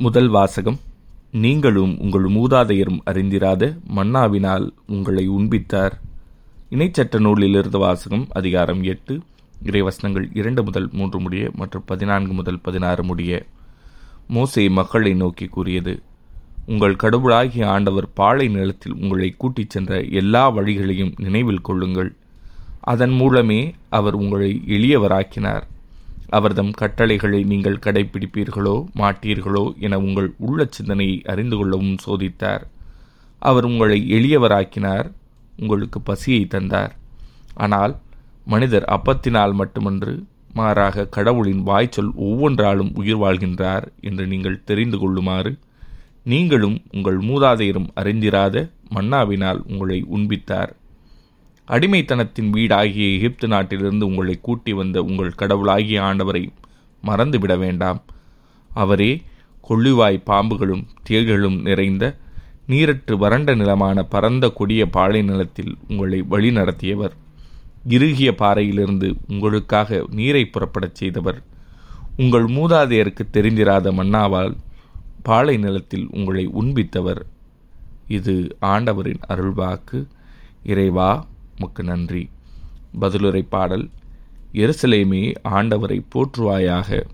முதல் வாசகம் நீங்களும் உங்கள் மூதாதையரும் அறிந்திராத மன்னாவினால் உங்களை உண்பித்தார். இணைச்சட்ட நூலிலிருந்து வாசகம் அதிகாரம் எட்டு இறைவசனங்கள் இரண்டு முதல் மூன்று முடிய மற்றும் பதினான்கு முதல் பதினாறு முடிய. மோசே மக்களை நோக்கி கூறியது உங்கள் கடவுளாகிய ஆண்டவர் பாலை நிலத்தில் உங்களை கூட்டிச் சென்ற எல்லா வழிகளையும் நினைவில் கொள்ளுங்கள். அதன் மூலமே அவர் உங்களை எளியவராக்கினார். அவர்தம் கட்டளைகளை நீங்கள் கடைபிடிப்பீர்களோ மாட்டீர்களோ என உங்கள் உள்ள சிந்தனையை அறிந்து கொள்ளவும் சோதித்தார். அவர் உங்களை எளியவராக்கினார் உங்களுக்கு பசியை தந்தார். ஆனால் மனிதர் அப்பத்தினால் மட்டுமன்று மாறாக கடவுளின் வாய்ச்சொல் ஒவ்வொன்றாலும் உயிர் வாழ்கின்றார் என்று நீங்கள் தெரிந்து கொள்ளுமாறு நீங்களும் உங்கள் மூதாதையரும் அறிந்திராத மன்னாவினால் உங்களை உண்பித்தார். அடிமைத்தனத்தின் வீடாகிய எகிப்து நாட்டிலிருந்து உங்களை கூட்டி வந்த உங்கள் கடவுளாகிய ஆண்டவரை மறந்துவிட வேண்டாம். அவரே கொள்ளிவாய் பாம்புகளும் தேள்களும் நிறைந்த நீரற்று வறண்ட நிலமான பரந்த கொடிய பாலை நிலத்தில் உங்களை வழி நடத்தியவர். இறுகிய பாறையிலிருந்து உங்களுக்காக நீரை புறப்படச் செய்தவர். உங்கள் மூதாதையருக்கு தெரிந்திராத மன்னாவால் பாலை நிலத்தில் உங்களை உண்பித்தவர். இது ஆண்டவரின் அருள்வாக்கு. இறைவா உமக்கு நன்றி. பதிலுரை பாடல் எருசலேமே ஆண்டவரை போற்றுவாயாக.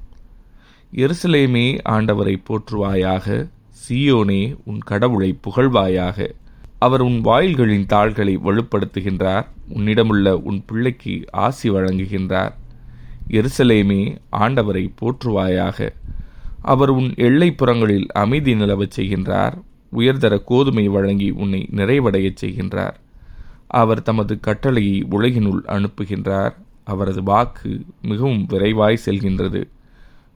எருசலேமே ஆண்டவரை போற்றுவாயாக சியோனே உன் கடவுளை புகழ்வாயாக. அவர் உன் வாயில்களின் தாள்களை வலுப்படுத்துகின்றார் உன்னிடமுள்ள உன் பிள்ளைக்கு ஆசி வழங்குகின்றார். எருசலேமே ஆண்டவரை போற்றுவாயாக. அவர் உன் எல்லைப்புறங்களில் அமைதி நிலவச் செய்கின்றார் உயர்தர கோதுமை வழங்கி உன்னை நிறைவடையச் செய்கின்றார். அவர் தமது கட்டளையை உலகினுள் அனுப்புகின்றார். அவரது வாக்கு மிகவும் விரைவாய் செல்கின்றது.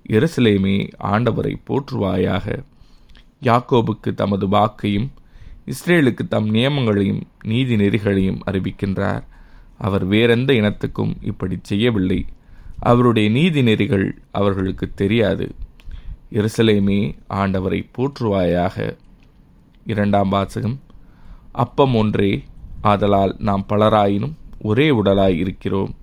எருசலேமே ஆண்டவரை போற்றுவாயாக. யாக்கோபுக்கு தமது வாக்கையும் இஸ்ரேலுக்கு தம் நியமங்களையும் நீதி நெறிகளையும் அறிவிக்கின்றார். அவர் வேறெந்த இனத்துக்கும் இப்படி செய்யவில்லை. அவருடைய நீதி நெறிகள் அவர்களுக்கு தெரியாது. எருசலேமே ஆண்டவரை போற்றுவாயாக. இரண்டாம் வாசகம். அப்பம் ஒன்றே ஆதலால் நாம் பலராயினும் ஒரே உடலாய் இருக்கிறோம்.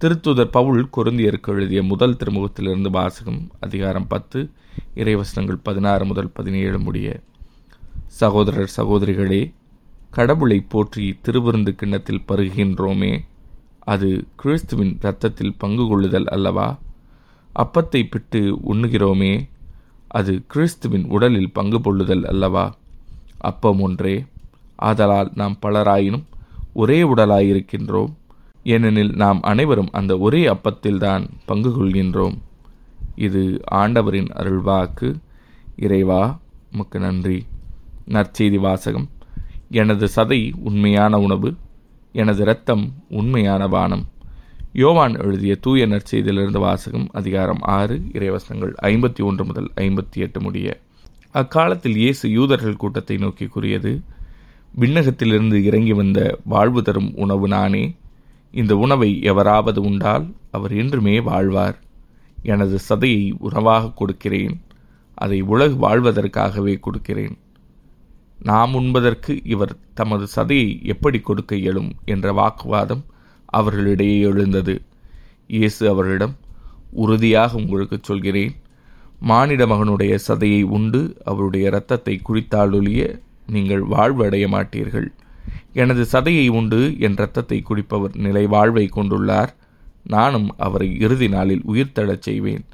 திருத்துதர் பவுல் கொருந்தியருக்கு எழுதிய முதல் திருமுகத்திலிருந்து வாசகம் அதிகாரம் பத்து இறைவசனங்கள் பதினாறு முதல் பதினேழு முடிய சகோதரர் சகோதரிகளே கடவுளை போற்றி திருவிருந்து கிண்ணத்தில் பருகின்றோமே அது கிறிஸ்துவின் இரத்தத்தில் பங்கு கொள்ளுதல் அல்லவா? அப்பத்தை பிட்டு உண்ணுகிறோமே. அது கிறிஸ்துவின் உடலில் பங்கு கொள்ளுதல் அல்லவா? அப்பம் ஒன்றே. ஆதலால் நாம் பலராயினும் ஒரே உடலாயிருக்கின்றோம். ஏனெனில் நாம் அனைவரும் அந்த ஒரே அப்பத்தில்தான் பங்கு கொள்கின்றோம். இது ஆண்டவரின் அருள்வாக்கு. இறைவா உமக்கு நன்றி. நற்செய்தி வாசகம். எனது சதை உண்மையான உணவு எனது இரத்தம் உண்மையான வானம். யோவான் எழுதிய தூய நற்செய்தியிலிருந்து வாசகம் அதிகாரம் ஆறு இறைவசனங்கள் ஐம்பத்தி ஒன்று முதல் ஐம்பத்தி எட்டு முடிய. அக்காலத்தில் இயேசு யூதர்கள் கூட்டத்தை நோக்கி கூறியது விண்ணகத்திலிருந்து இறங்கி வந்த வாழ்வு தரும் உணவு நானே. இந்த உணவை எவராவது உண்டால் அவர் என்றுமே வாழ்வார். எனது சதையை உணவாக கொடுக்கிறேன். அதை உலகு வாழ்வதற்காகவே கொடுக்கிறேன். நாம் உண்பதற்கு இவர் தமது சதையை எப்படி கொடுக்க இயலும் என்ற வாக்குவாதம் அவர்களிடையே எழுந்தது. இயேசு அவர்களிடம் உறுதியாக உங்களுக்கு சொல்கிறேன். மானிட மகனுடைய சதையை உண்டு அவருடைய இரத்தத்தை குடித்தாலொழிய நீங்கள் வாழ்வு அடைய மாட்டீர்கள். எனது சதையை உண்டு என் இரத்தத்தை குடிப்பவர் நிலை வாழ்வை கொண்டுள்ளார். நானும் அவரை இறுதி நாளில் உயிர்த்தெழச் செய்வேன்.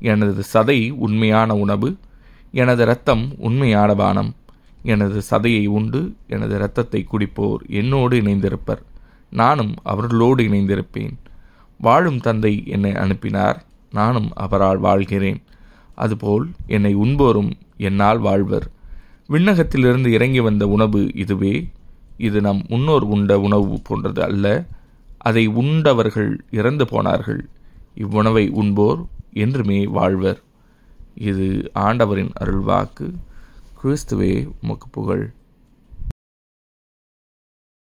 எனது சதை உண்மையான உணவு எனது இரத்தம் உண்மையான பானம். எனது சதையை உண்டு எனது இரத்தத்தை குடிப்போர் என்னோடு இணைந்திருப்பர். நானும் அவர்களோடு இணைந்திருப்பேன். வாழும் தந்தை என்னை அனுப்பினார். நானும் அவரால் வாழ்கிறேன். அதுபோல் என்னை உண்போரும் என்னால் வாழ்வர். விண்ணகத்திலிருந்து இறங்கி வந்த உணவு இதுவே. இது நம் முன்னோர் உண்ட உணவு போன்றது அல்ல. அதை உண்டவர்கள் இறந்து போனார்கள். இவ்வுணவை உண்போர் என்றுமே வாழ்வர். இது ஆண்டவரின் அருள்வாக்கு. கிறிஸ்துவே உமக்கு புகழ்.